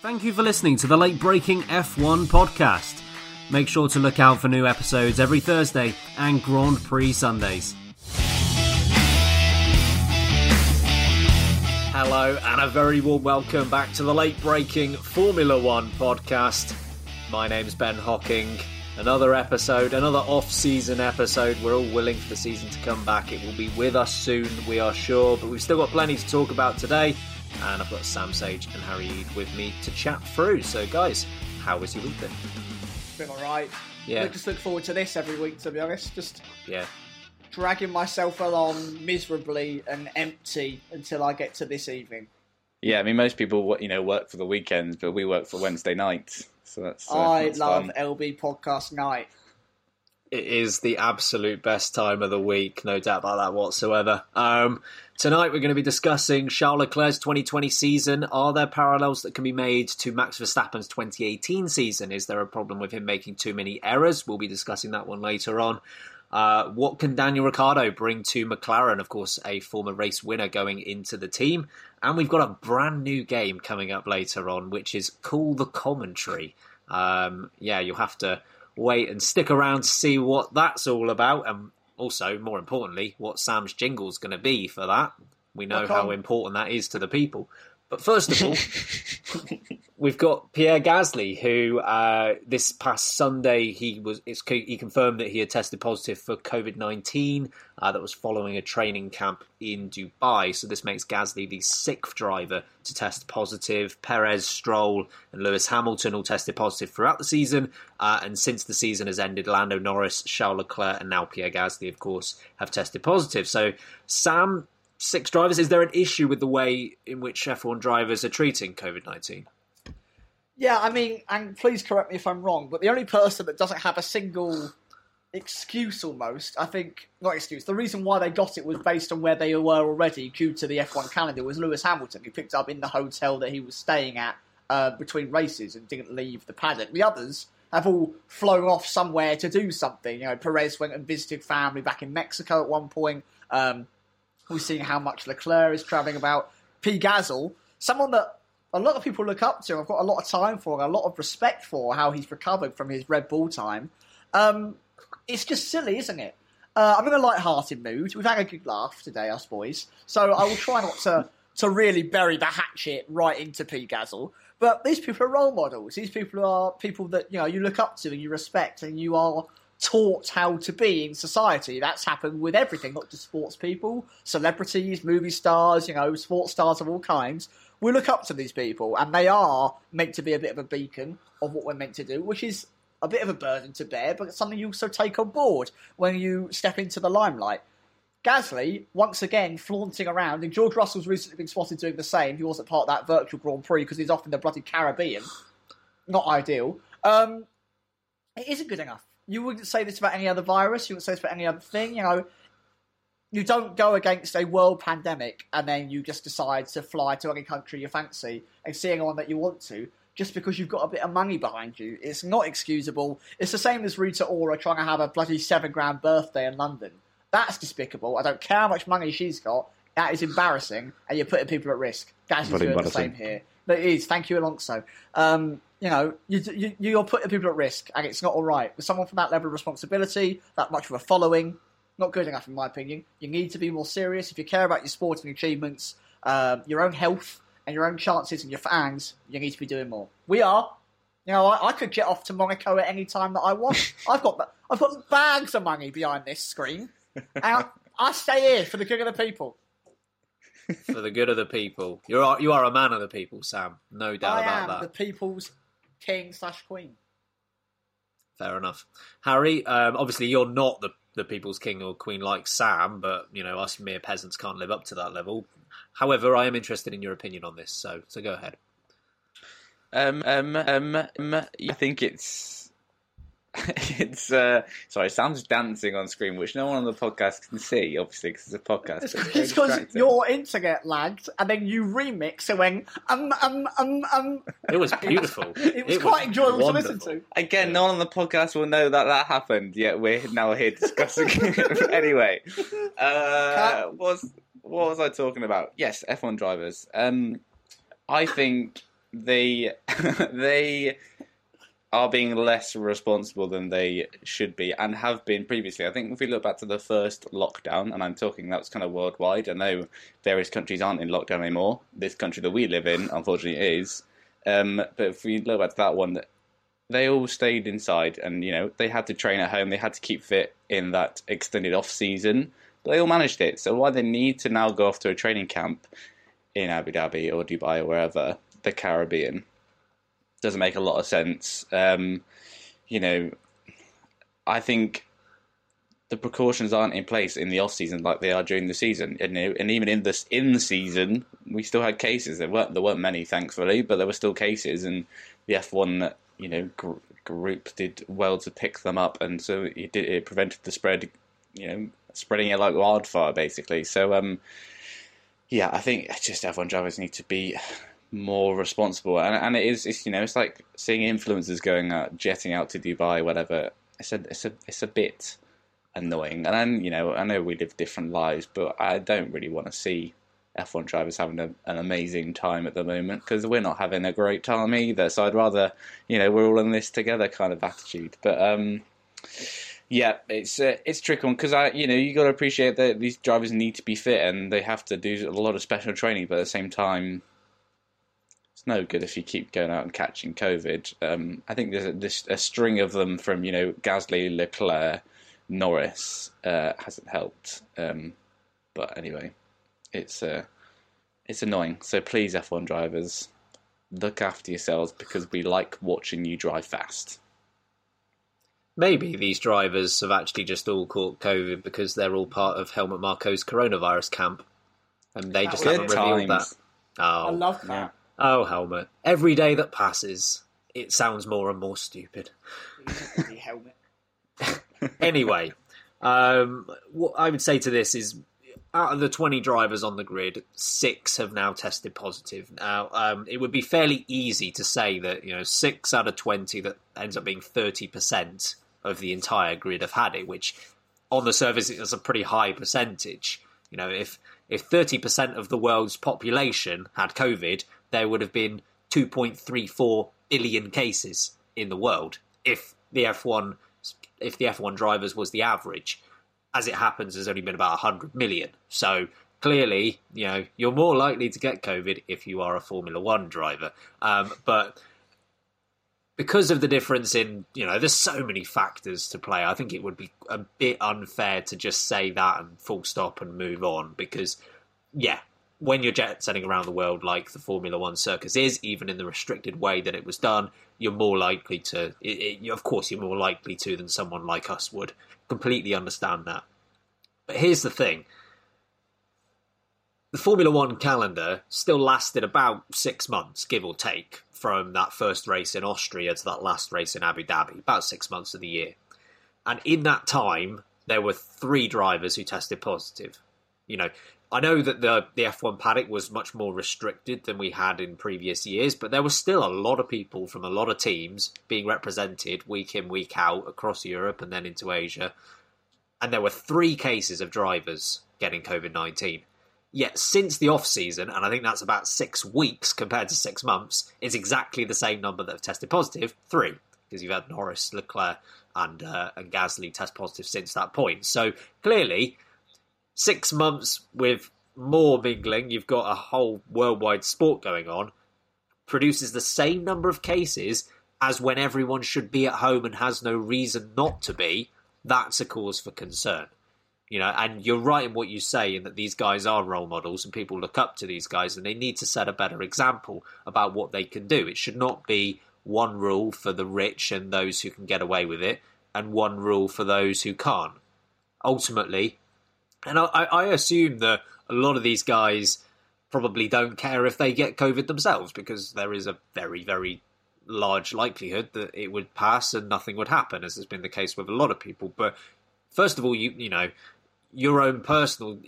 Thank you for listening to the late breaking F1 podcast. Make sure to look out for new episodes every Thursday and Grand Prix Sundays. Hello, and a very warm welcome back to the late breaking Formula One podcast. My name's Ben Hocking. Another episode, another off season episode. We're all willing for the season to come back. It will be with us soon, we are sure, but we've still got plenty to talk about today and I've got Sam Sage and Harry Eid with me to chat through. So, guys, how was your week been? Been alright. Yeah. I just look forward to this every week, to be honest. Just Yeah, dragging myself along miserably and empty until I get to this evening. Yeah, I mean, most people wo- you know work for the weekends, but we work for Wednesday nights, so that's. Uh, I that's love fun. LB Podcast Night. It is the absolute best time of the week, no doubt about that whatsoever. Um, tonight we're going to be discussing Charles Leclerc's 2020 season. Are there parallels that can be made to Max Verstappen's 2018 season? Is there a problem with him making too many errors? We'll be discussing that one later on. Uh, what can Daniel Ricciardo bring to McLaren? Of course, a former race winner going into the team. And we've got a brand new game coming up later on, which is Call the Commentary. Um, yeah, you'll have to wait and stick around to see what that's all about. And also, more importantly, what Sam's jingle's going to be for that. We know how important that is to the people. But first of all, we've got Pierre Gasly, who uh, this past Sunday he was he confirmed that he had tested positive for COVID nineteen. Uh, that was following a training camp in Dubai. So this makes Gasly the sixth driver to test positive. Perez, Stroll, and Lewis Hamilton all tested positive throughout the season. Uh, and since the season has ended, Lando Norris, Charles Leclerc, and now Pierre Gasly, of course, have tested positive. So Sam six drivers. Is there an issue with the way in which F1 drivers are treating COVID 19? Yeah, I mean, and please correct me if I'm wrong, but the only person that doesn't have a single excuse almost, I think, not excuse, the reason why they got it was based on where they were already due to the F1 calendar was Lewis Hamilton, who picked up in the hotel that he was staying at uh, between races and didn't leave the paddock. The others have all flown off somewhere to do something. You know, Perez went and visited family back in Mexico at one point. Um, we're seeing how much Leclerc is travelling about. P. Gasly, someone that a lot of people look up to. I've got a lot of time for, a lot of respect for how he's recovered from his Red Bull time. Um, it's just silly, isn't it? Uh, I'm in a light-hearted mood. We've had a good laugh today, us boys. So I will try not to to really bury the hatchet right into P. Gasly. But these people are role models. These people are people that you know you look up to and you respect, and you are taught how to be in society. That's happened with everything, not just sports people, celebrities, movie stars, you know, sports stars of all kinds. We look up to these people, and they are meant to be a bit of a beacon of what we're meant to do, which is a bit of a burden to bear, but it's something you also take on board when you step into the limelight. Gasly, once again, flaunting around, and George Russell's recently been spotted doing the same. He wasn't part of that virtual Grand Prix because he's off in the bloody Caribbean. Not ideal. Um, it isn't good enough. You wouldn't say this about any other virus. You wouldn't say this about any other thing. You know, you don't go against a world pandemic and then you just decide to fly to any country you fancy and see anyone that you want to just because you've got a bit of money behind you. It's not excusable. It's the same as Rita Ora trying to have a bloody seven grand birthday in London. That's despicable. I don't care how much money she's got. That is embarrassing, and you're putting people at risk. That's doing the same here. But it is. Thank you, Alonso. Um, you know, you, you, you're putting people at risk, and it's not all right. With someone from that level of responsibility, that much of a following, not good enough, in my opinion. You need to be more serious. If you care about your sporting achievements, um, your own health, and your own chances and your fans, you need to be doing more. We are. You know, I, I could get off to Monaco at any time that I want. I've got I've got bags of money behind this screen. And I, I stay here for the good of the people. For the good of the people, you're you are a man of the people, Sam. No doubt I about am that. the people's king slash queen. Fair enough, Harry. Um, obviously, you're not the the people's king or queen like Sam, but you know us mere peasants can't live up to that level. However, I am interested in your opinion on this, so so go ahead. Um, um, um, um, I think it's it's uh, sorry. Sam's dancing on screen, which no one on the podcast can see, obviously, because it's a podcast. It's because your internet lagged, and then you remix and went um um um um. It was beautiful. It was quite enjoyable to listen to. Again, no one on the podcast will know that that happened. Yet we're now here discussing it. anyway, uh, what was what was I talking about? Yes, F1 drivers. Um, I think they they are being less responsible than they should be and have been previously. I think if we look back to the first lockdown, and I'm talking that was kind of worldwide. I know various countries aren't in lockdown anymore. This country that we live in, unfortunately, is. Um, but if we look back to that one, they all stayed inside, and you know they had to train at home. They had to keep fit in that extended off season. But they all managed it. So why they need to now go off to a training camp in Abu Dhabi or Dubai or wherever the Caribbean doesn't make a lot of sense. Um, you know, I think the precautions aren't in place in the off season like they are during the season. And, and even in this in the season, we still had cases. There weren't there weren't many, thankfully, but there were still cases, and the F one you know gr- group did well to pick them up, and so it did it prevented the spread. You know, spreading it like wildfire, basically. So, um, yeah, I think just F1 drivers need to be more responsible, and and it is it's you know it's like seeing influencers going out, jetting out to Dubai, whatever. It's a it's a it's a bit annoying, and then you know I know we live different lives, but I don't really want to see F1 drivers having a, an amazing time at the moment because we're not having a great time either. So I'd rather you know we're all in this together kind of attitude, but um. Yeah, it's uh, it's tricky because I you know you got to appreciate that these drivers need to be fit and they have to do a lot of special training, but at the same time, no good if you keep going out and catching COVID. Um, I think there's a, this, a string of them from you know Gasly, Leclerc, Norris uh, hasn't helped. Um, but anyway, it's uh, it's annoying. So please, F1 drivers, look after yourselves because we like watching you drive fast. Maybe these drivers have actually just all caught COVID because they're all part of Helmut Marko's coronavirus camp, and they That just was haven't Good revealed times. that. I Oh, love that. Oh, helmet. Every day that passes, it sounds more and more stupid. Helmet. anyway, um, what I would say to this is, out of the twenty drivers on the grid, six have now tested positive. Now, um, it would be fairly easy to say that you know six out of twenty that ends up being thirty percent of the entire grid have had it, which on the surface is a pretty high percentage. You know, if if thirty percent of the world's population had COVID, there would have been two point three four billion cases in the world. If the F one if the F one drivers was the average, as it happens, there's only been about hundred million. So clearly, you know, you're more likely to get COVID if you are a Formula One driver. Um, but because of the difference in, you know, there's so many factors to play. I think it would be a bit unfair to just say that and full stop and move on because, yeah, when you're jet setting around the world like the Formula One circus is, even in the restricted way that it was done, you're more likely to, it, it, of course, you're more likely to than someone like us would. Completely understand that. But here's the thing the Formula One calendar still lasted about six months, give or take, from that first race in Austria to that last race in Abu Dhabi, about six months of the year. And in that time, there were three drivers who tested positive. You know, I know that the the F1 paddock was much more restricted than we had in previous years, but there was still a lot of people from a lot of teams being represented week in, week out across Europe and then into Asia. And there were three cases of drivers getting COVID 19. Yet since the off season, and I think that's about six weeks compared to six months, is exactly the same number that have tested positive three, because you've had Norris, Leclerc, and uh, and Gasly test positive since that point. So clearly, six months with more mingling, you've got a whole worldwide sport going on, produces the same number of cases as when everyone should be at home and has no reason not to be, that's a cause for concern. You know, and you're right in what you say in that these guys are role models and people look up to these guys and they need to set a better example about what they can do. It should not be one rule for the rich and those who can get away with it and one rule for those who can't. Ultimately, and I, I assume that a lot of these guys probably don't care if they get COVID themselves because there is a very, very large likelihood that it would pass and nothing would happen, as has been the case with a lot of people. But first of all, you you know, your own personal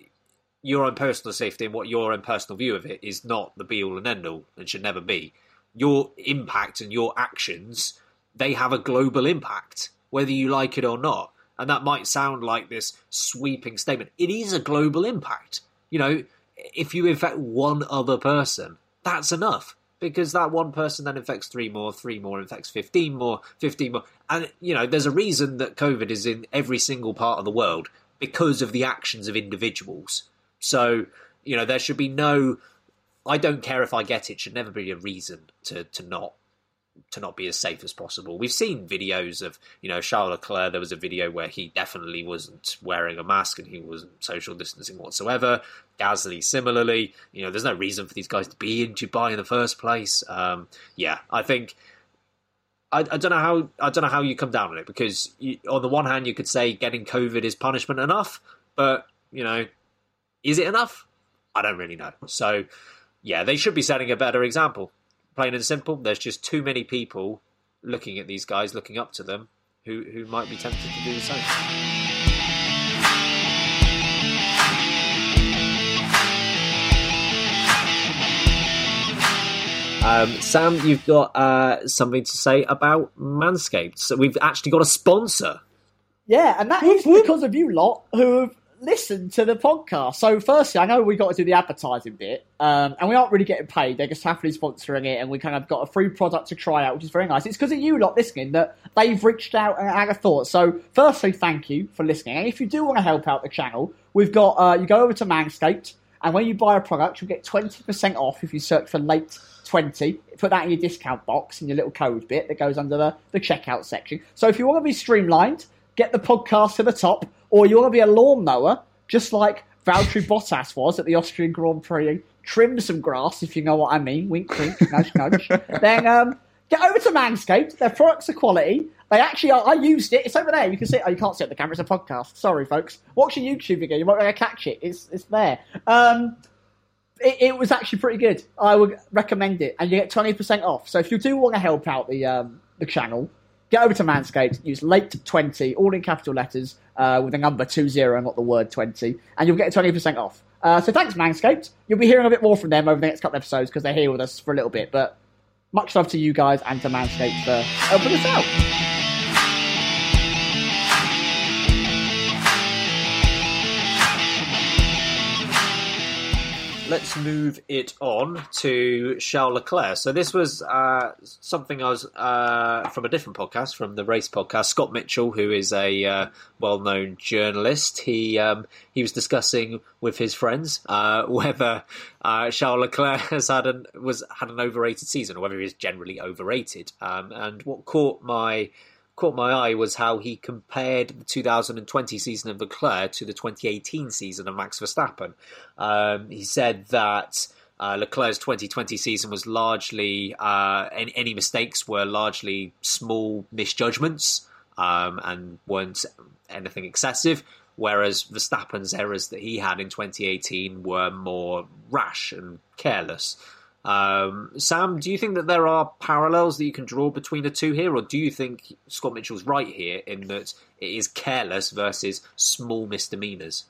your own personal safety and what your own personal view of it is not the be all and end all and should never be. Your impact and your actions, they have a global impact, whether you like it or not. And that might sound like this sweeping statement. It is a global impact. You know, if you infect one other person, that's enough because that one person then infects three more, three more infects 15 more, 15 more. And, you know, there's a reason that COVID is in every single part of the world because of the actions of individuals. So, you know, there should be no. I don't care if I get it. Should never be a reason to to not to not be as safe as possible. We've seen videos of, you know, Charles Leclerc. There was a video where he definitely wasn't wearing a mask and he wasn't social distancing whatsoever. Gasly, similarly, you know, there's no reason for these guys to be in Dubai in the first place. Um, yeah, I think. I, I, don't know how I don't know how you come down on it because you, on the one hand you could say getting COVID is punishment enough, but you know, is it enough? I don't really know. So, yeah, they should be setting a better example plain and simple. There's just too many people looking at these guys, looking up to them, who who might be tempted to do the same. Um, Sam, you've got uh, something to say about Manscaped. So we've actually got a sponsor. Yeah, and that is because of you lot who have listen to the podcast. So, firstly, I know we got to do the advertising bit, um, and we aren't really getting paid. They're just happily sponsoring it, and we kind of got a free product to try out, which is very nice. It's because of you lot listening that they've reached out and had a thought. So, firstly, thank you for listening. And if you do want to help out the channel, we've got uh, you go over to Manscaped, and when you buy a product, you'll get twenty percent off if you search for late. 20 put that in your discount box in your little code bit that goes under the, the checkout section so if you want to be streamlined get the podcast to the top or you want to be a lawnmower, just like Valtteri Bottas was at the Austrian Grand Prix, trim some grass, if you know what I mean, wink, wink, nudge, nudge, then um, get over to Manscaped. Their products are quality. They actually, I used it. It's over there. You can see it. Oh, you can't see it the camera. It's a podcast. Sorry, folks. Watch a YouTube video. You might be able to catch it. It's, it's there. Um, it, it, was actually pretty good. I would recommend it. And you get 20% off. So if you do want to help out the, um, the channel, get over to Manscaped, use late20, all in capital letters, uh, with the number 20, not the word 20, and you'll get 20% off. Uh, so thanks, Manscaped. You'll be hearing a bit more from them over the next couple of episodes because they're here with us for a little bit. But much love to you guys and to Manscaped for helping us out. Let's move it on to Charles Leclerc. So this was uh, something I was uh, from a different podcast, from the race podcast. Scott Mitchell, who is a uh, well-known journalist, he um, he was discussing with his friends uh, whether uh, Charles Leclerc has had an was had an overrated season, or whether he is generally overrated. Um, and what caught my caught my eye was how he compared the 2020 season of Leclerc to the 2018 season of Max Verstappen. Um, he said that uh, Leclerc's 2020 season was largely uh, any, any, mistakes were largely small misjudgments um, and weren't anything excessive. Whereas Verstappen's errors that he had in 2018 were more rash and careless. Um, Sam, do you think that there are parallels that you can draw between the two here, or do you think Scott Mitchell's right here in that it is careless versus small misdemeanors?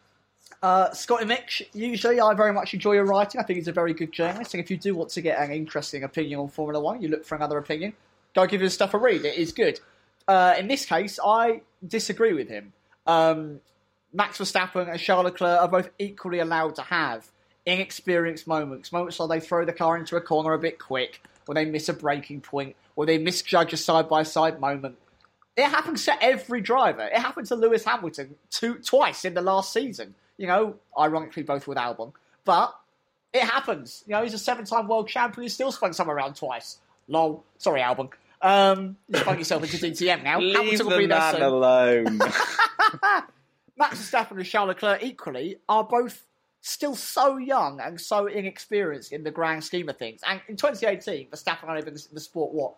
Uh, Scotty Mitch, usually I very much enjoy your writing. I think he's a very good journalist. And if you do want to get an interesting opinion on Formula One, you look for another opinion, go give his stuff a read. It is good. Uh, in this case, I disagree with him. Um, Max Verstappen and Charles Leclerc are both equally allowed to have inexperienced moments, moments where they throw the car into a corner a bit quick, or they miss a braking point, or they misjudge a side by side moment. It happens to every driver. It happened to Lewis Hamilton two, twice in the last season. You know, ironically, both with Albon. but it happens. You know, he's a seven-time world champion. He's still spun someone around twice. Lol. Sorry, Albon. Um, you spun yourself into DTM now. Leave Hamilton will be there soon. alone. Max Verstappen and Charles Leclerc equally are both still so young and so inexperienced in the grand scheme of things. And in 2018, Verstappen only been in the sport what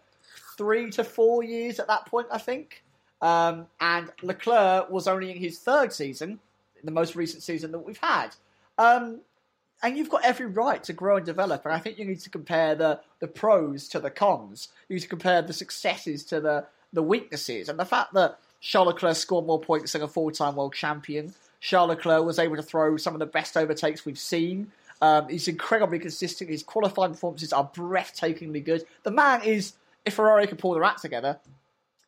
three to four years at that point, I think. Um, and Leclerc was only in his third season, the most recent season that we've had. Um, and you've got every right to grow and develop. And I think you need to compare the, the pros to the cons. You need to compare the successes to the, the weaknesses. And the fact that Charles Leclerc scored more points than a four time world champion, Charles Leclerc was able to throw some of the best overtakes we've seen. Um, he's incredibly consistent. His qualifying performances are breathtakingly good. The man is, if Ferrari could pull their act together,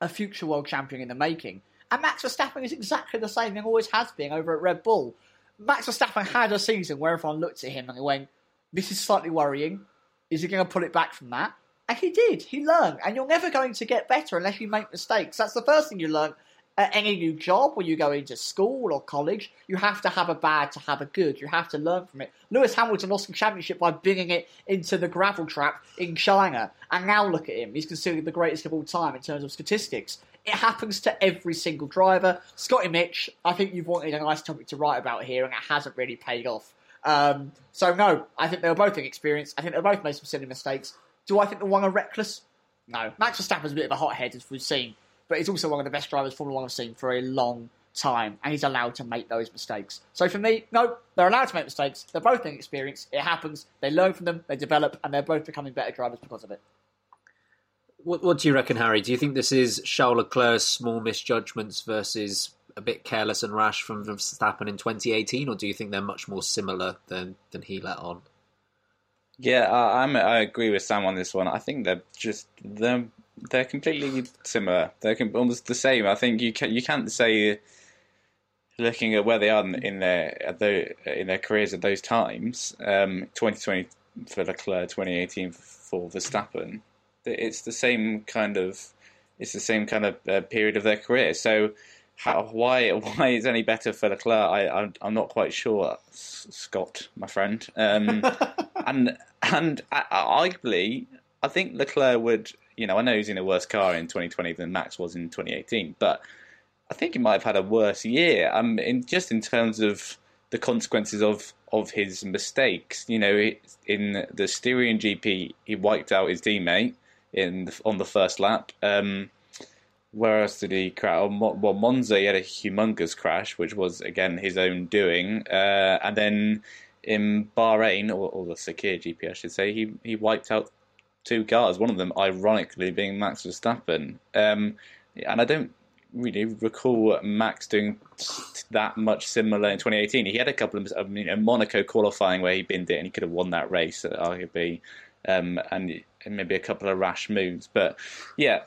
a future world champion in the making. And Max Verstappen is exactly the same and always has been over at Red Bull. Max Verstappen had a season where everyone looked at him and went, This is slightly worrying. Is he going to pull it back from that? And he did. He learned. And you're never going to get better unless you make mistakes. That's the first thing you learn at any new job when you go into school or college. You have to have a bad to have a good. You have to learn from it. Lewis Hamilton lost the championship by bringing it into the gravel trap in China. And now look at him. He's considered the greatest of all time in terms of statistics. It happens to every single driver. Scotty Mitch, I think you've wanted a nice topic to write about here, and it hasn't really paid off. Um, so no, I think they were both inexperienced. I think they both made some silly mistakes. Do I think the one are reckless? No. Max Verstappen's a bit of a hothead, as we've seen, but he's also one of the best drivers Formula One have seen for a long time, and he's allowed to make those mistakes. So for me, no, they're allowed to make mistakes. They're both inexperienced. It happens. They learn from them. They develop, and they're both becoming better drivers because of it. What, what do you reckon, Harry? Do you think this is Charles Leclerc's small misjudgments versus a bit careless and rash from Verstappen in 2018, or do you think they're much more similar than than he let on? Yeah, I, I'm, I agree with Sam on this one. I think they're just they're they're completely similar. They're com- almost the same. I think you can you can't say looking at where they are in, in their in their careers at those times. Um, 2020 for Leclerc, 2018 for Verstappen. It's the same kind of it's the same kind of uh, period of their career. So how why why it's any better for Leclerc? I I'm, I'm not quite sure, Scott, my friend. Um, and and uh, arguably, I think Leclerc would. You know, I know he's in a worse car in 2020 than Max was in 2018, but I think he might have had a worse year. Um, in just in terms of the consequences of of his mistakes. You know, in the Styrian GP, he wiped out his teammate in the, on the first lap. Um, where else did he crash? Well, Monza, he had a humongous crash, which was again his own doing. Uh, and then in Bahrain, or, or the Sakhir GP, I should say, he he wiped out two cars. One of them, ironically, being Max Verstappen. Um, and I don't really recall Max doing that much similar in 2018. He had a couple of, I mean, Monaco qualifying where he binned it and he could have won that race, arguably, um, and, and maybe a couple of rash moves. But yeah,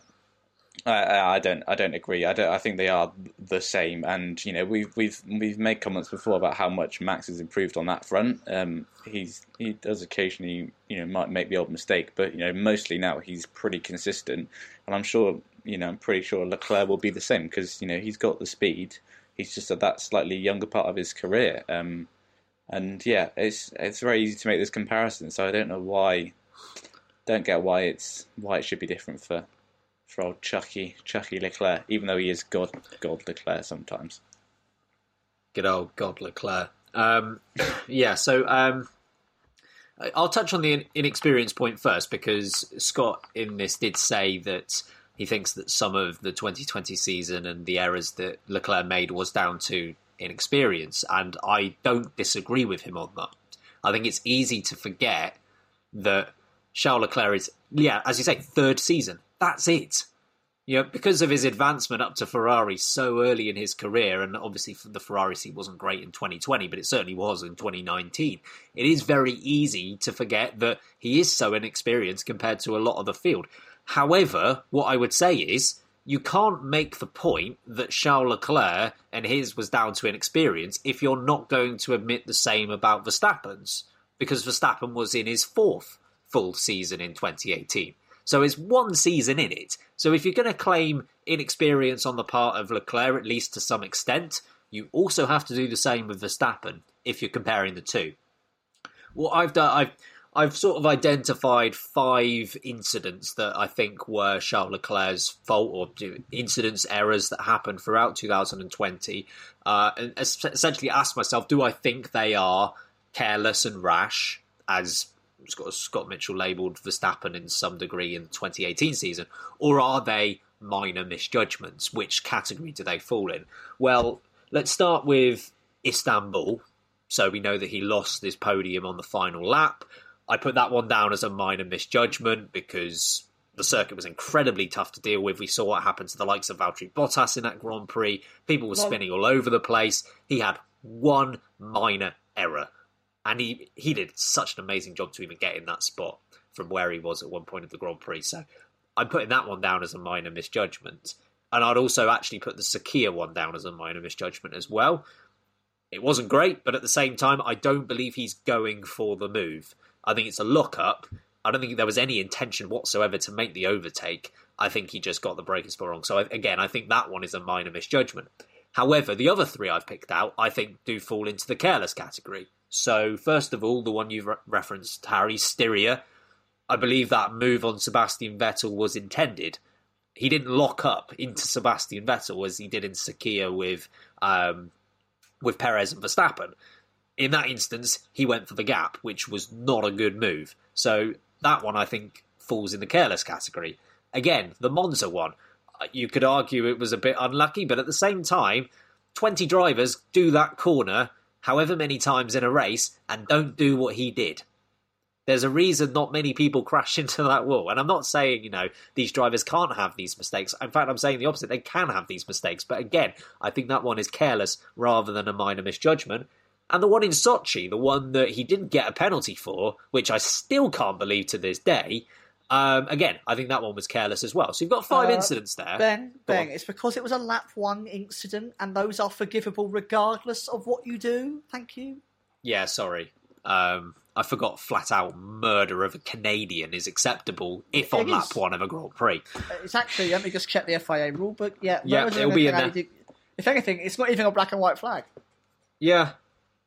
I, I don't. I don't agree. I don't. I think they are the same. And you know, we've we've we've made comments before about how much Max has improved on that front. Um, he's he does occasionally, you know, might make the old mistake, but you know, mostly now he's pretty consistent. And I'm sure, you know, I'm pretty sure Leclerc will be the same because you know he's got the speed. He's just at that slightly younger part of his career. Um, and yeah, it's it's very easy to make this comparison. So I don't know why. Don't get why it's why it should be different for for old Chucky, Chucky Leclerc, even though he is God, God Leclerc sometimes. Good old God Leclerc. Um, yeah, so um, I'll touch on the inexperience point first because Scott in this did say that he thinks that some of the 2020 season and the errors that Leclerc made was down to inexperience, and I don't disagree with him on that. I think it's easy to forget that Charles Leclerc is, yeah, as you say, third season that's it. You know, because of his advancement up to Ferrari so early in his career, and obviously the Ferrari seat wasn't great in 2020, but it certainly was in 2019. It is very easy to forget that he is so inexperienced compared to a lot of the field. However, what I would say is you can't make the point that Charles Leclerc and his was down to inexperience if you're not going to admit the same about Verstappen's, because Verstappen was in his fourth full season in 2018. So it's one season in it. So if you're going to claim inexperience on the part of Leclerc, at least to some extent, you also have to do the same with Verstappen if you're comparing the two. Well, I've done. I've I've sort of identified five incidents that I think were Charles Leclerc's fault or incidents, errors that happened throughout 2020, uh, and essentially asked myself, do I think they are careless and rash, as Scott, Scott Mitchell labelled Verstappen in some degree in the 2018 season, or are they minor misjudgments? Which category do they fall in? Well, let's start with Istanbul. So we know that he lost his podium on the final lap. I put that one down as a minor misjudgment because the circuit was incredibly tough to deal with. We saw what happened to the likes of Valtteri Bottas in that Grand Prix. People were spinning all over the place. He had one minor error, and he he did such an amazing job to even get in that spot from where he was at one point of the Grand Prix. So I'm putting that one down as a minor misjudgment. And I'd also actually put the Sakhir one down as a minor misjudgment as well. It wasn't great, but at the same time, I don't believe he's going for the move. I think it's a look up. I don't think there was any intention whatsoever to make the overtake. I think he just got the braking spot wrong. So again, I think that one is a minor misjudgment. However, the other three I've picked out, I think, do fall into the careless category. So first of all, the one you've re- referenced, Harry Styria, I believe that move on Sebastian Vettel was intended. He didn't lock up into Sebastian Vettel as he did in Sakhir with um, with Perez and Verstappen in that instance, he went for the gap, which was not a good move. So that one, I think, falls in the careless category. Again, the Monza one, you could argue it was a bit unlucky, but at the same time, 20 drivers do that corner however many times in a race and don't do what he did. There's a reason not many people crash into that wall. And I'm not saying, you know, these drivers can't have these mistakes. In fact, I'm saying the opposite. They can have these mistakes. But again, I think that one is careless rather than a minor misjudgment. And the one in Sochi, the one that he didn't get a penalty for, which I still can't believe to this day. Um, again, I think that one was careless as well. So you've got five uh, incidents there. Ben, Go Ben, on. it's because it was a lap one incident, and those are forgivable regardless of what you do. Thank you. Yeah, sorry. Um, I forgot flat out murder of a Canadian is acceptable if on lap one of a Grand Prix. It's actually, let me just check the FIA rulebook. Yeah, yeah, it'll be in there. If anything, it's not even a black and white flag. Yeah,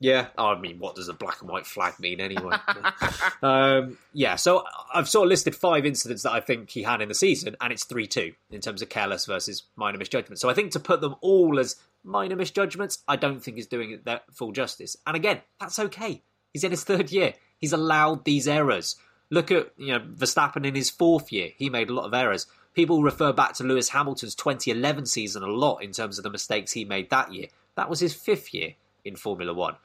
yeah, oh, I mean, what does a black and white flag mean anyway? um, yeah, so I've sort of listed five incidents that I think he had in the season, and it's 3 2 in terms of careless versus minor misjudgments. So I think to put them all as minor misjudgments, I don't think is doing it that full justice. And again, that's okay. He's in his third year. He's allowed these errors. Look at you know Verstappen in his fourth year. He made a lot of errors. People refer back to Lewis Hamilton's 2011 season a lot in terms of the mistakes he made that year. That was his fifth year in Formula One.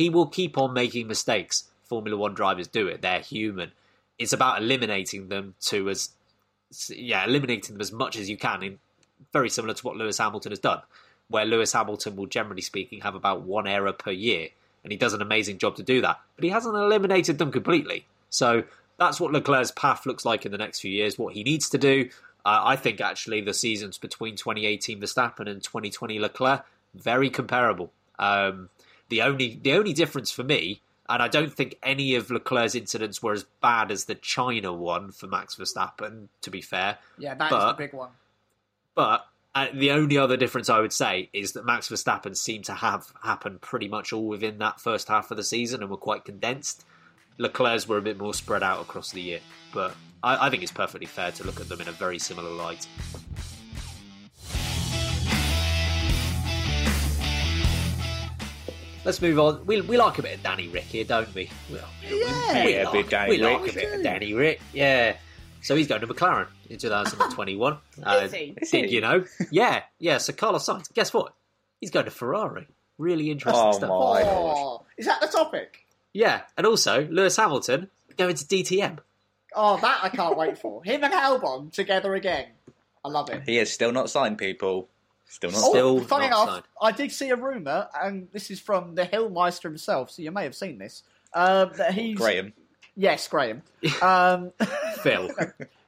He will keep on making mistakes. Formula One drivers do it. They're human. It's about eliminating them to as yeah, eliminating them as much as you can. In very similar to what Lewis Hamilton has done, where Lewis Hamilton will generally speaking have about one error per year, and he does an amazing job to do that. But he hasn't eliminated them completely. So that's what Leclerc's path looks like in the next few years. What he needs to do. Uh, I think actually the seasons between 2018 Verstappen and 2020 Leclerc very comparable. Um, the only the only difference for me, and I don't think any of Leclerc's incidents were as bad as the China one for Max Verstappen. To be fair, yeah, that but, is the big one. But uh, the only other difference I would say is that Max Verstappen seemed to have happened pretty much all within that first half of the season and were quite condensed. Leclerc's were a bit more spread out across the year, but I, I think it's perfectly fair to look at them in a very similar light. Let's move on. We, we like a bit of Danny Ric here, don't we? we yeah, we, like, a bit we Ric. like a bit of Danny Ric. Yeah. So he's going to McLaren in 2021. uh, Is he? Did you know? Yeah, yeah. So Carlos Sainz, guess what? He's going to Ferrari. Really interesting oh stuff. Oh, is that the topic? Yeah, and also Lewis Hamilton going to DTM. Oh, that I can't wait for. Him and Albon together again. I love it. He is still not signed, people. Still not. Oh, funny not enough, signed. I did see a rumor, and this is from the Hillmeister himself, so you may have seen this. Uh, that he's Graham. Yes, Graham. Um, Phil.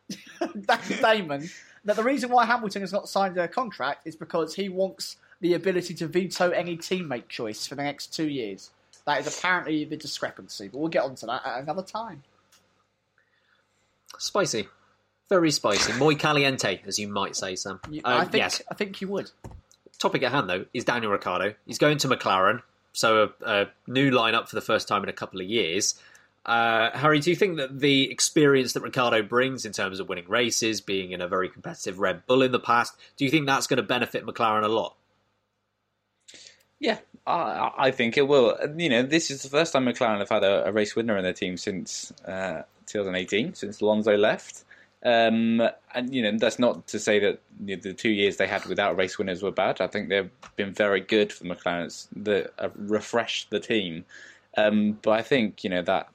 that's Damon. That the reason why Hamilton has not signed a contract is because he wants the ability to veto any teammate choice for the next two years. That is apparently the discrepancy, but we'll get onto that at another time. Spicy. Very spicy. Muy caliente, as you might say, Sam. You, um, I think, yes. I think you would. Topic at hand, though, is Daniel Ricciardo. He's going to McLaren, so a, a new lineup for the first time in a couple of years. Uh, Harry, do you think that the experience that Ricciardo brings in terms of winning races, being in a very competitive Red Bull in the past, do you think that's going to benefit McLaren a lot? Yeah, I, I think it will. You know, this is the first time McLaren have had a, a race winner in their team since uh, 2018, since Alonso left. Um, and you know, that's not to say that you know, the two years they had without race winners were bad. I think they've been very good for the McLaren. That uh, refreshed the team. Um, but I think you know that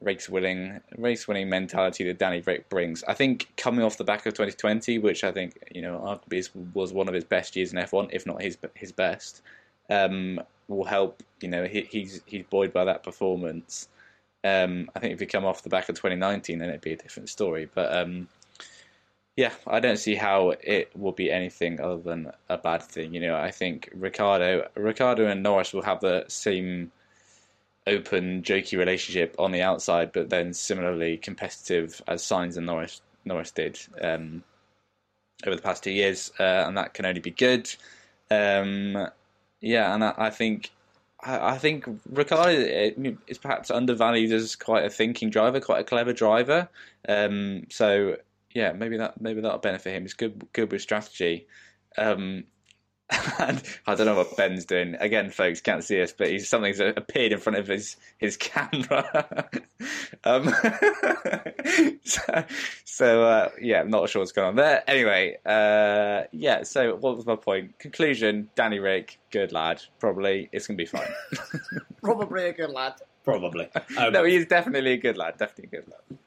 race winning race winning mentality that Danny Rick brings. I think coming off the back of 2020, which I think you know was one of his best years in F1, if not his his best, um, will help. You know, he, he's he's buoyed by that performance. Um, I think if you come off the back of 2019, then it'd be a different story. But um, yeah, I don't see how it will be anything other than a bad thing. You know, I think Ricardo, Ricciardo and Norris will have the same open, jokey relationship on the outside, but then similarly competitive as Sainz and Norris Norris did um, over the past two years, uh, and that can only be good. Um, yeah, and I, I think I, think Ricciardo is perhaps undervalued as quite a thinking driver, quite a clever driver. Um, so yeah, maybe that maybe that'll benefit him. He's good good with strategy. Um, and I don't know what Ben's doing. Again, folks can't see us, but he's something's appeared in front of his his camera. um, so, so uh, yeah, I'm not sure what's going on there. Anyway, uh, yeah. So what was my point? Conclusion: Danny Rick, good lad. Probably it's gonna be fine. Probably a good lad. Probably. Um, no, he's definitely a good lad. Definitely a good lad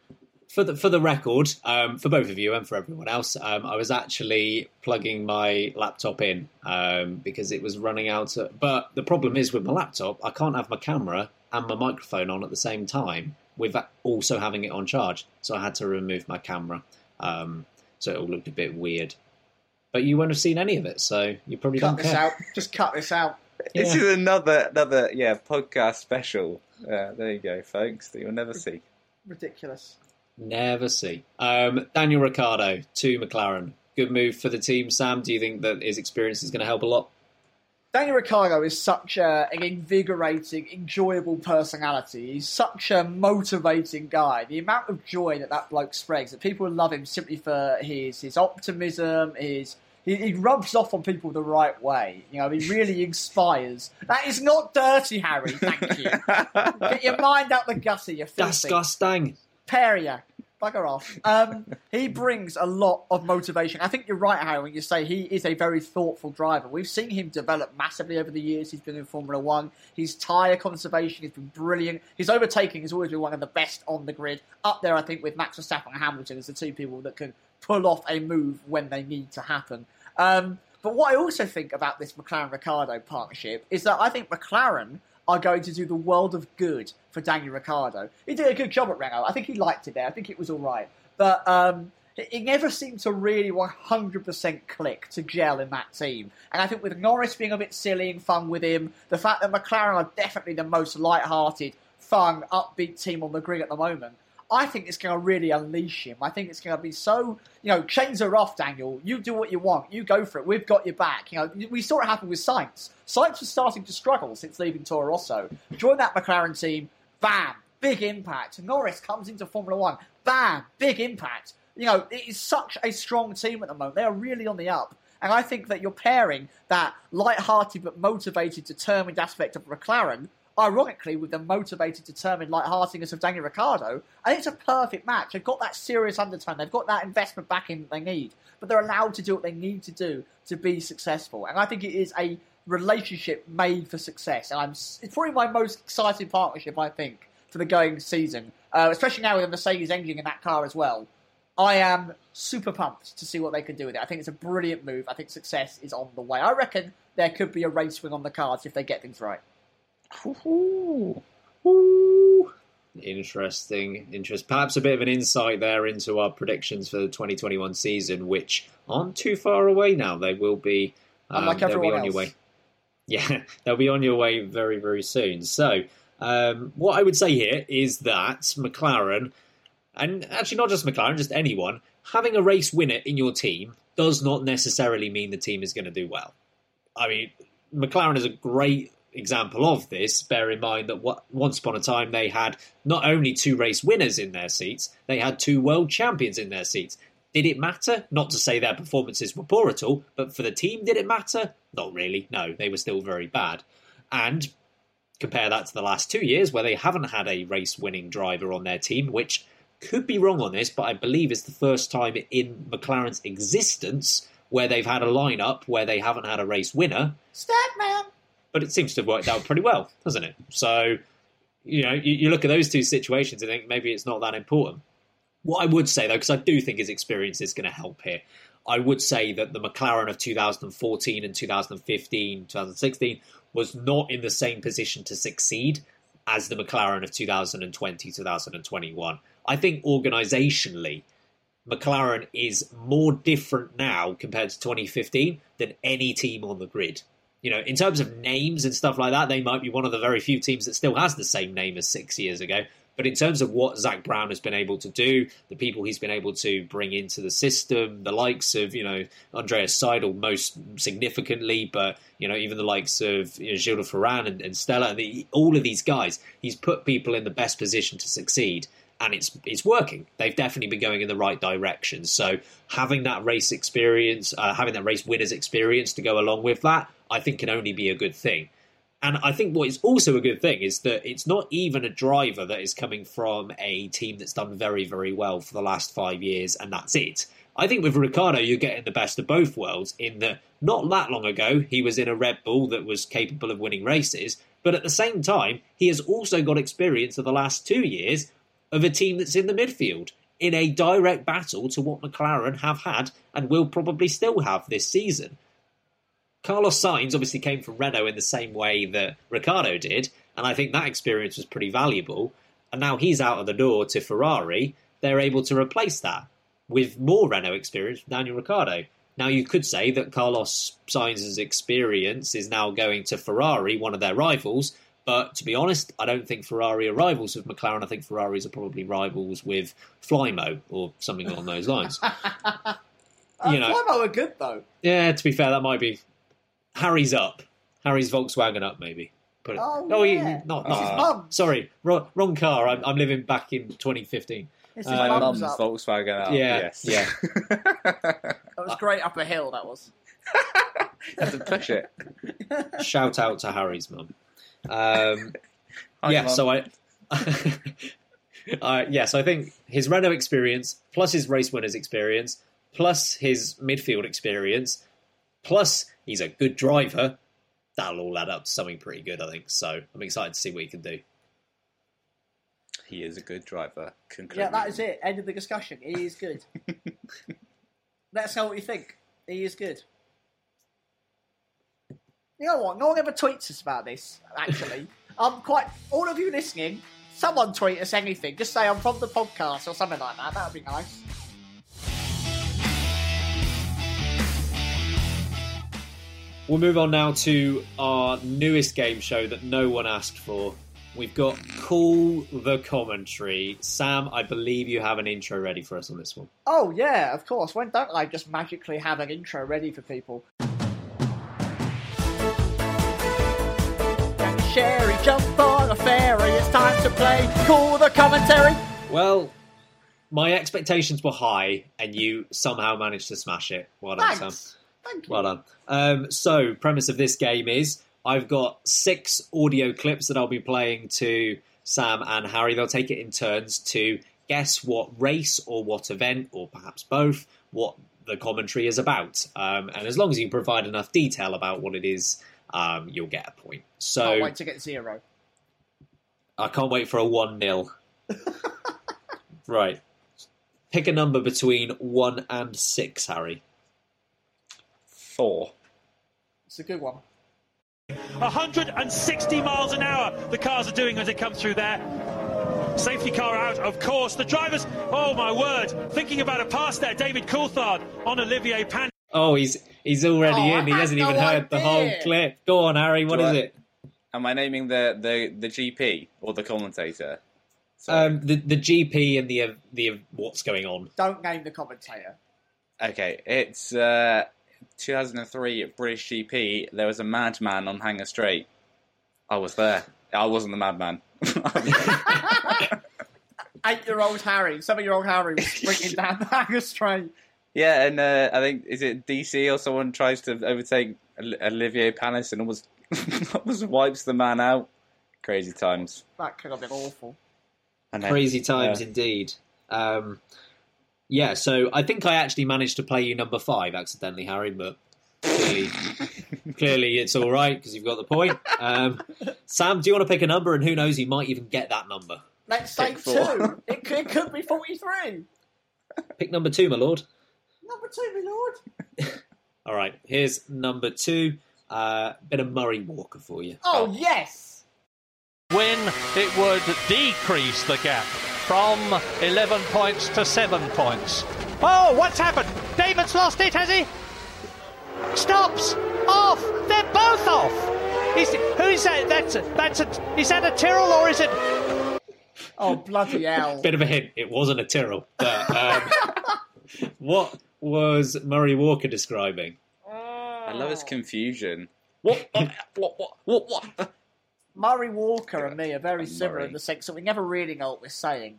for the for the record, um, for both of you and for everyone else, um, I was actually plugging my laptop in um, because it was running out. Of, but the problem is with my laptop, I can't have my camera and my microphone on at the same time with also having it on charge. So I had to remove my camera, um, so it all looked a bit weird. But you won't have seen any of it, so you probably cut don't this care. out. Just cut this out. Yeah. This is another another yeah podcast special. Uh, there you go, folks. That you'll never see. Ridiculous. Never see. Um, Daniel Ricciardo to McLaren. Good move for the team. Sam, do you think that his experience is going to help a lot? Daniel Ricciardo is such a, an invigorating, enjoyable personality. He's such a motivating guy. The amount of joy that that bloke spreads, that people love him simply for his his optimism, his he, he, rubs off on people the right way. You know, he really inspires. That is not dirty, Harry. Thank you. Get your mind out the gutter, you filthy. Disgusting. Peria. Bugger off. Um, he brings a lot of motivation. I think you're right, Harry, when you say he is a very thoughtful driver. We've seen him develop massively over the years. He's been in Formula One. His tyre conservation has been brilliant. His overtaking has always been one of the best on the grid. Up there, I think, with Max Verstappen and Hamilton as the two people that can pull off a move when they need to happen. Um, but what I also think about this McLaren Ricardo partnership is that I think McLaren are going to do the world of good for Daniel Ricciardo. He did a good job at Renault. I think he liked it there. I think it was all right. But um, it, never seemed to really 100% click to gel in that team. And I think with Norris being a bit silly and fun with him, the fact that McLaren are definitely the most light-hearted, fun, upbeat team on the grid at the moment, I think it's going to really unleash him. I think it's going to be so, you know, chains are off, Daniel. You do what you want. You go for it. We've got your back. You know, we saw it happen with Sainz. Sainz was starting to struggle since leaving Toro Rosso. Join that McLaren team, bam, big impact. Norris comes into Formula One, bam, big impact. You know, it is such a strong team at the moment. They are really on the up. And I think that you're pairing that light-hearted but motivated, determined aspect of McLaren ironically, with the motivated, determined lightheartedness of Daniel Ricciardo, I think it's a perfect match. They've got that serious undertone. They've got that investment backing that they need, but they're allowed to do what they need to do to be successful. And I think it is a relationship made for success. And I'm, it's probably my most exciting partnership, I think, for the going season, uh, especially now with a Mercedes engine in that car as well. I am super pumped to see what they can do with it. I think it's a brilliant move. I think success is on the way. I reckon there could be a race win on the cards if they get things right. Ooh. Ooh. Interesting, interest. Perhaps a bit of an insight there into our predictions for the 2021 season, which aren't too far away now. They will be. Um, Unlike everyone be on else. your way. Yeah, they'll be on your way very, very soon. So, um, what I would say here is that McLaren, and actually not just McLaren, just anyone, having a race winner in your team does not necessarily mean the team is going to do well. I mean, McLaren is a great example of this, bear in mind that once upon a time they had not only two race winners in their seats, they had two world champions in their seats. Did it matter? Not to say their performances were poor at all, but for the team, did it matter? Not really. No, they were still very bad. And compare that to the last two years where they haven't had a race winning driver on their team, which could be wrong on this, but I believe it's the first time in McLaren's existence where they've had a lineup where they haven't had a race winner. Statman. But it seems to have worked out pretty well, doesn't it? So, you know, you, you look at those two situations and think maybe it's not that important. What I would say, though, because I do think his experience is going to help here, I would say that the McLaren of 2014 and 2015, 2016 was not in the same position to succeed as the McLaren of 2020, 2021. I think organisationally, McLaren is more different now compared to 2015 than any team on the grid. You know, in terms of names and stuff like that, they might be one of the very few teams that still has the same name as six years ago. But in terms of what Zak Brown has been able to do, the people he's been able to bring into the system, the likes of, you know, Andreas Seidl most significantly, but, you know, even the likes of you know, Gilles Ferran and, and Stella, the, all of these guys, he's put people in the best position to succeed and it's it's working. They've definitely been going in the right direction. So having that race experience, uh, having that race winners experience to go along with that, I think can only be a good thing. And I think what is also a good thing is that it's not even a driver that is coming from a team that's done very, very well for the last five years, and that's it. I think with Ricciardo, you're getting the best of both worlds in that not that long ago, he was in a Red Bull that was capable of winning races, but at the same time, he has also got experience of the last two years of a team that's in the midfield in a direct battle to what McLaren have had and will probably still have this season. Carlos Sainz obviously came from Renault in the same way that Ricciardo did, and I think that experience was pretty valuable. And now he's out of the door to Ferrari. They're able to replace that with more Renault experience from Daniel Ricciardo. Now, you could say that Carlos Sainz's experience is now going to Ferrari, one of their rivals, but to be honest, I don't think Ferrari are rivals with McLaren. I think Ferraris are probably rivals with Flymo or something along those lines. you know, Flymo are good though. Yeah, to be fair, that might be Harry's up. Harry's Volkswagen up, maybe. Put it. Oh, oh yeah. not, not sorry, wrong, wrong car. I'm, I'm, living back in 2015. This my mum's Volkswagen up. Yeah, yes. yeah. that was great up a hill. That was. Had to push it. Shout out to Harry's mum. Um, yeah, so I. uh, yeah, so I think his Renault experience, plus his race winners experience, plus his midfield experience, plus he's a good driver, that'll all add up to something pretty good, I think. So I'm excited to see what he can do. He is a good driver. Yeah, that is it. End of the discussion. He is good. Let's know what you think. He is good. You know what? No one ever tweets us about this. Actually, I'm quite. All of you listening, someone tweet us anything. Just say I'm from the podcast or something like that. That would be nice. We'll move on now to our newest game show that no one asked for. We've got Call the Commentary. Sam, I believe you have an intro ready for us on this one. Oh, yeah, of course. When don't I just magically have an intro ready for people? Sherry, jump on a ferry, it's time to play Call the Commentary. Well, my expectations were high, and you somehow managed to smash it. Well done, Thanks. Sam. Thank you. Well done. Um, so, premise of this game is I've got six audio clips that I'll be playing to Sam and Harry. They'll take it in turns to guess what race or what event, or perhaps both, what the commentary is about. Um, and as long as you provide enough detail about what it is um, you'll get a point. So can't wait to get zero. I can't wait for a one 0 Right. Pick a number between one and six, Harry. Four. It's a good one. 160 miles an hour the cars are doing as they come through there. Safety car out, of course. The drivers, oh my word, thinking about a pass there. David Coulthard on Olivier Pan. Oh, he's he's already Oh, in. He hasn't even no heard the whole clip. Go on, Harry. What Do is I- it? Am I naming the the, the GP or the commentator? Sorry. Um, the the GP and the the what's going on. Don't name the commentator. Okay, it's uh, 2003 British GP. There was a madman on Hangar Straight. I was there. I wasn't the madman. Eight-year-old Harry, seven-year-old Harry was sprinting down the Hangar straight. yeah, and uh, I think is it DC or someone tries to overtake Olivier Panis and almost almost wipes the man out. Crazy times. That could have been awful. And then- Crazy times yeah. indeed. Um, yeah, so I think I actually managed to play you number five accidentally, Harry, but clearly, clearly it's all right because you've got the point. Um, Sam, do you want to pick a number? And who knows, you might even get that number. Let's say Pick four. two. It could, it could be 43. Pick number two, my lord. Number two, my lord. All right, here's number two. Uh, bit of Murray Walker for you. Oh, yes. When it would decrease the gap from 11 points to 7 points. Oh, what's happened? David's lost it, has he? Stops! Off! They're both off! Is, who is that? That's, a, that's a, is that a Tyrrell or is it Oh, bloody hell. Bit of a hint. It wasn't a Tyrrell. But um, what was Murray Walker describing? I love his confusion. What? What? What? What? What? Murray Walker and me are very similar Murray. in the sense that we never really know what we're saying.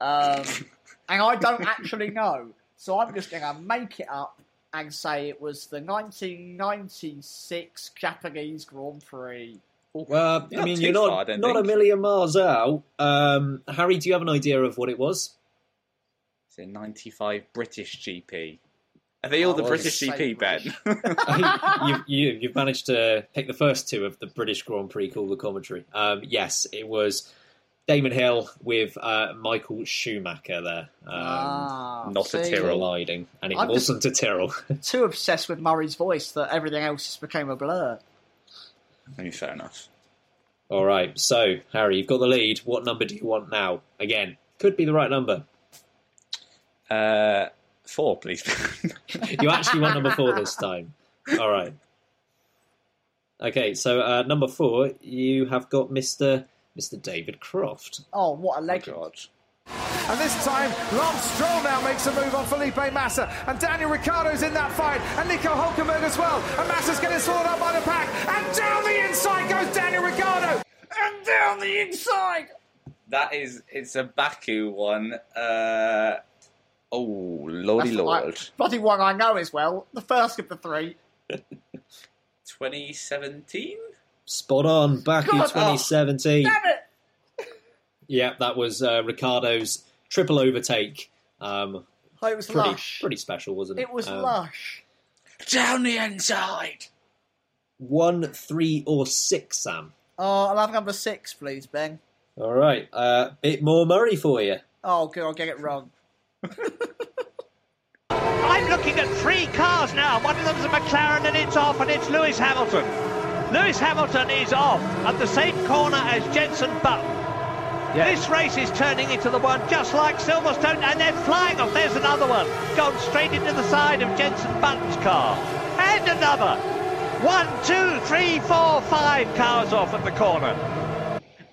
Um, and I don't actually know. So I'm just going to make it up and say it was the 1996 Japanese Grand Prix. Well, I mean, you're far, not don't not a million miles out. Um, Harry, do you have an idea of what it was? It's a 95 British GP. Are they all Oh, the British say GP, Ben? you've, you, you've managed to pick the first two of the British Grand Prix call the commentary. Um, yes, it was Damon Hill with uh, Michael Schumacher there. Um, ah, not a see? Tyrrell. colliding, and it I'm wasn't a Tyrrell. Too obsessed with Murray's voice that everything else just became a blur. Maybe fair enough. All right, so Harry, you've got the lead. What number do you want now? Again, could be the right number. Uh, four, please. You actually want number four this time. All right. Okay, so uh, number four, you have got Mister Mister David Croft. Oh, what a Oh, legend. God. And this time, Lance Stroll now makes a move on Felipe Massa. And Daniel Ricciardo's in that fight. And Nico Hulkenberg as well. And Massa's getting swallowed up by the pack. And down the inside goes Daniel Ricciardo. And down the inside! That is, it's a Baku one. Uh, oh, lordy That's the lord. one- bloody one I know as well. The first of the three. 2017? Spot on, back in God, oh. 2017. Damn it! Yeah, that was uh, Ricciardo's triple overtake. Um, Oh, it was pretty, lush. pretty special, wasn't it? It was Um, lush. Down the inside. One, three, or six, Sam. Oh, I'll have number six, please, Ben. All right, a uh, bit more Murray for you. Oh, good, I'll get it wrong. I'm looking at three cars now. One of them's a McLaren and it's off, and it's Lewis Hamilton. Lewis Hamilton is off at the same corner as Jenson Button. This race is turning into the one just like Silverstone, and they're flying off. There's another one. Gone straight into the side of Jenson Button's car. And another. One, two, three, four, five cars off at the corner.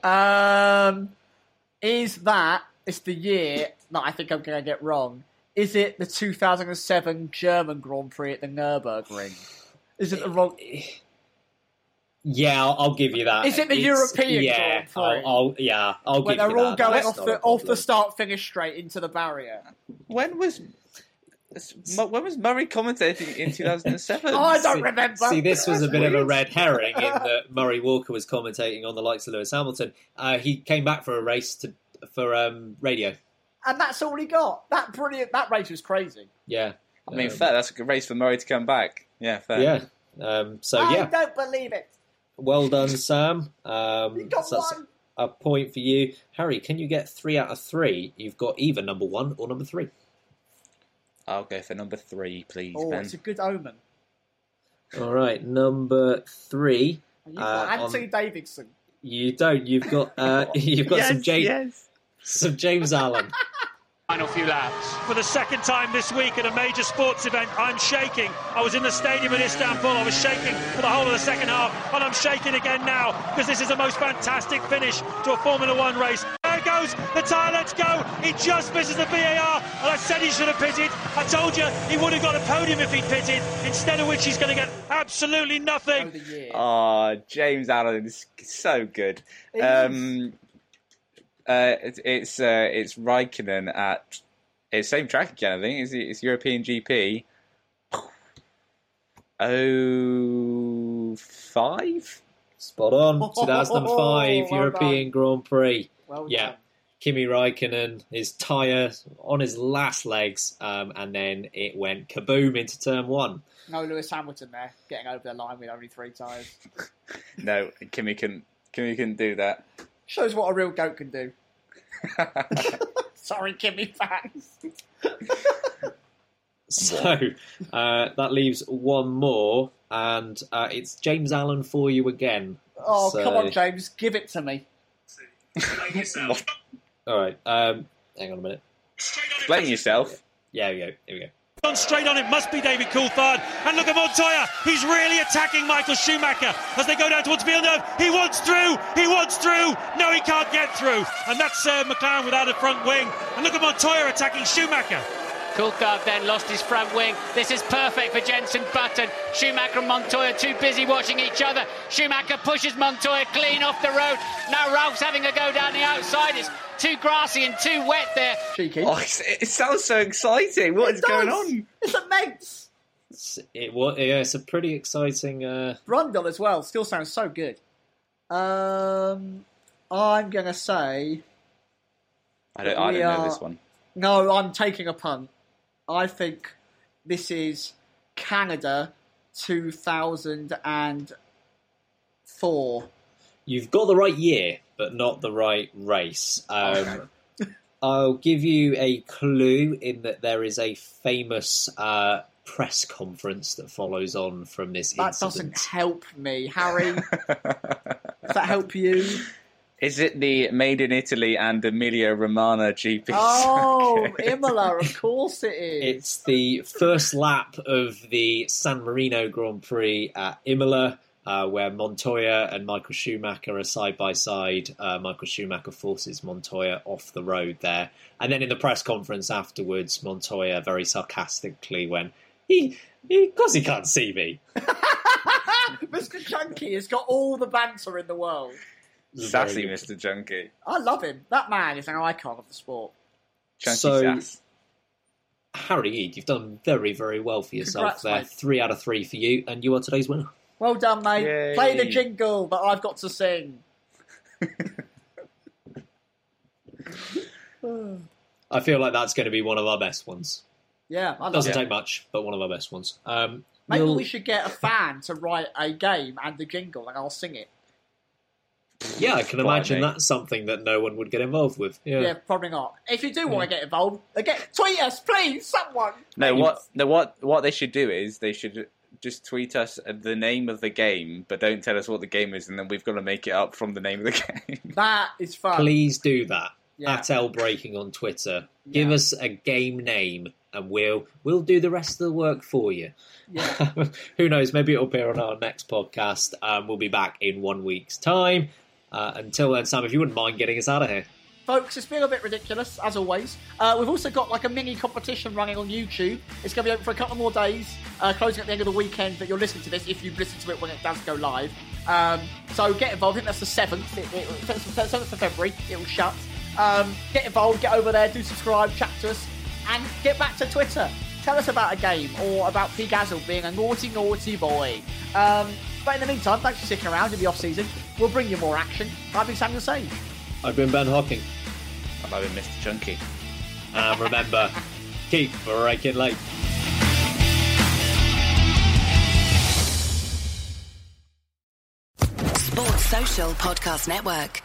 Um, is that, it's the year that I think I'm going to get wrong. Is it the 2007 German Grand Prix at the Nürburgring? Is it the wrong? Yeah, I'll, I'll give you that. Is it the It's- European Yeah, Grand Prix? I'll, I'll, yeah, I'll When give you they're all that. going That's off the, off the start finish straight into the barrier. When was when was Murray commentating in 2007? Oh, I don't remember. See, this was a That's bit of a red herring in that Murray Walker was commentating on the likes of Lewis Hamilton. Uh, he came back for a race to for um, radio. And that's all he got. That brilliant. That race was crazy. Yeah, I mean, Um, fair. That's a good race for Murray to come back. Yeah, fair. Yeah. Um, so I yeah, don't believe it. well done, Sam. You Um, got so one. a point for you, Harry. Can you get three out of three? You've got either number one or number three. I'll go for number three, please, Oh, Ben. it's a good omen. All right, number three. And You've got Uh, Anthony on- Davidson. You don't. You've got uh, you've got some Yes, James yes. Some James Allen. Final few laps. For the second time this week at a major sports event, I'm shaking. I was in the stadium in Istanbul. I was shaking for the whole of the second half, and I'm shaking again now because this is the most fantastic finish to a Formula One race. it goes. The tyre lets go. He just misses the BAR. And I said he should have pitted. I told you he would have got a podium if he'd pitted. Instead of which he's going to get absolutely nothing. Oh, James Allen is so good. Um, uh, it's it's, uh, it's Raikkonen at it's same track again. I think it's, it's European GP. Oh five. Spot on. 2005 Well European done. Grand Prix. Well yeah. done. Kimi Raikkonen, his tyre on his last legs, um, and then it went kaboom into turn one. No Lewis Hamilton there, getting over the line with only three tyres. No, Kimi can Kimi can do that. Shows what a real goat can do. Sorry, Kimi fans. So uh, that leaves one more, and uh, it's James Allen for you again. Oh, So- come on, James, give it to me. All right. Um, hang on a minute. Explain yourself. Yeah, here we go. Here we go. Gone straight on it must be David Coulthard. And look at Montoya. He's really attacking Michael Schumacher as they go down towards Villeneuve. He wants through. He wants through. No, he can't get through. And that's uh, McLaren without a front wing. And look at Montoya attacking Schumacher. Coulthard then lost his front wing. This is perfect for Jenson Button. Schumacher and Montoya too busy watching each other. Schumacher pushes Montoya clean off the road. Now Ralf's having a go down the outside. It's too grassy and too wet there. Cheeky. Oh, it sounds so exciting. What is going does. on? It's immense. It's, it was. Yeah, it's a pretty exciting. Uh, Brundle as well. Still sounds so good. Um, I'm gonna say I don't, I don't know this one. no. I'm taking a punt. I think this is Canada 2004. You've got the right year, but not the right race. Um, I'll give you a clue in that there is a famous uh, press conference that follows on from this That incident. doesn't help me, Harry. Does that help you? Is it the Made in Italy and Emilia Romagna GP? Oh, circuit? Imola, of course it is. It's the first lap of the San Marino Grand Prix at Imola, uh, where Montoya and Michael Schumacher are side by side. Uh, Michael Schumacher forces Montoya off the road there. And then in the press conference afterwards, Montoya very sarcastically went, he, because he can't see me. Mr. Chunky has got all the banter in the world. Sassy Mr. Junkie. I love him. That man is an icon of the sport. Chunky So- sass. Harry Eid, you've done very, very well for yourself Congrats, there. mate. Three out of three for you, and you are today's winner. Well done, mate. Yay. Play the jingle that I've got to sing. I feel like that's going to be one of our best ones. Yeah, I love Doesn't it. take much, but one of our best ones. Um, Maybe we'll- we should get a fan to write a game and the jingle, and I'll sing it. Yeah, I can imagine that's something that no one would get involved with. Yeah. Yeah, probably not. If you do want to get involved, get tweet us, please, someone. No, Please. what no what what they should do is they should just tweet us the name of the game, but don't tell us what the game is, and then we've got to make it up from the name of the game. That is fun. Please do that Yeah. at L Breaking on Twitter. Give us a game name, and we'll we'll do the rest of the work for you. Yeah. Who knows? Maybe it'll appear on our next podcast. Um, we'll be back in one week's time. Uh, until then, Sam, if you wouldn't mind getting us out of here. Folks, it's been a bit ridiculous, as always. Uh, we've also got like a mini competition running on YouTube. It's going to be open for a couple more days, uh, closing at the end of the weekend that you're listening to this, if you listen to it when it does go live. Um, so get involved. I think that's the 7th. It, it, 7th of February. It will shut. Um, get involved, get over there, do subscribe, chat to us, and get back to Twitter. Tell us about a game or about P. Gasly being a naughty, naughty boy. Um, but in the meantime, thanks for sticking around in the off season. We'll bring you more action. I've been Samuel Sage. I've been Ben Hocking. I'm having Mr. Chunky. And remember, keep braking late. Sports Social Podcast Network.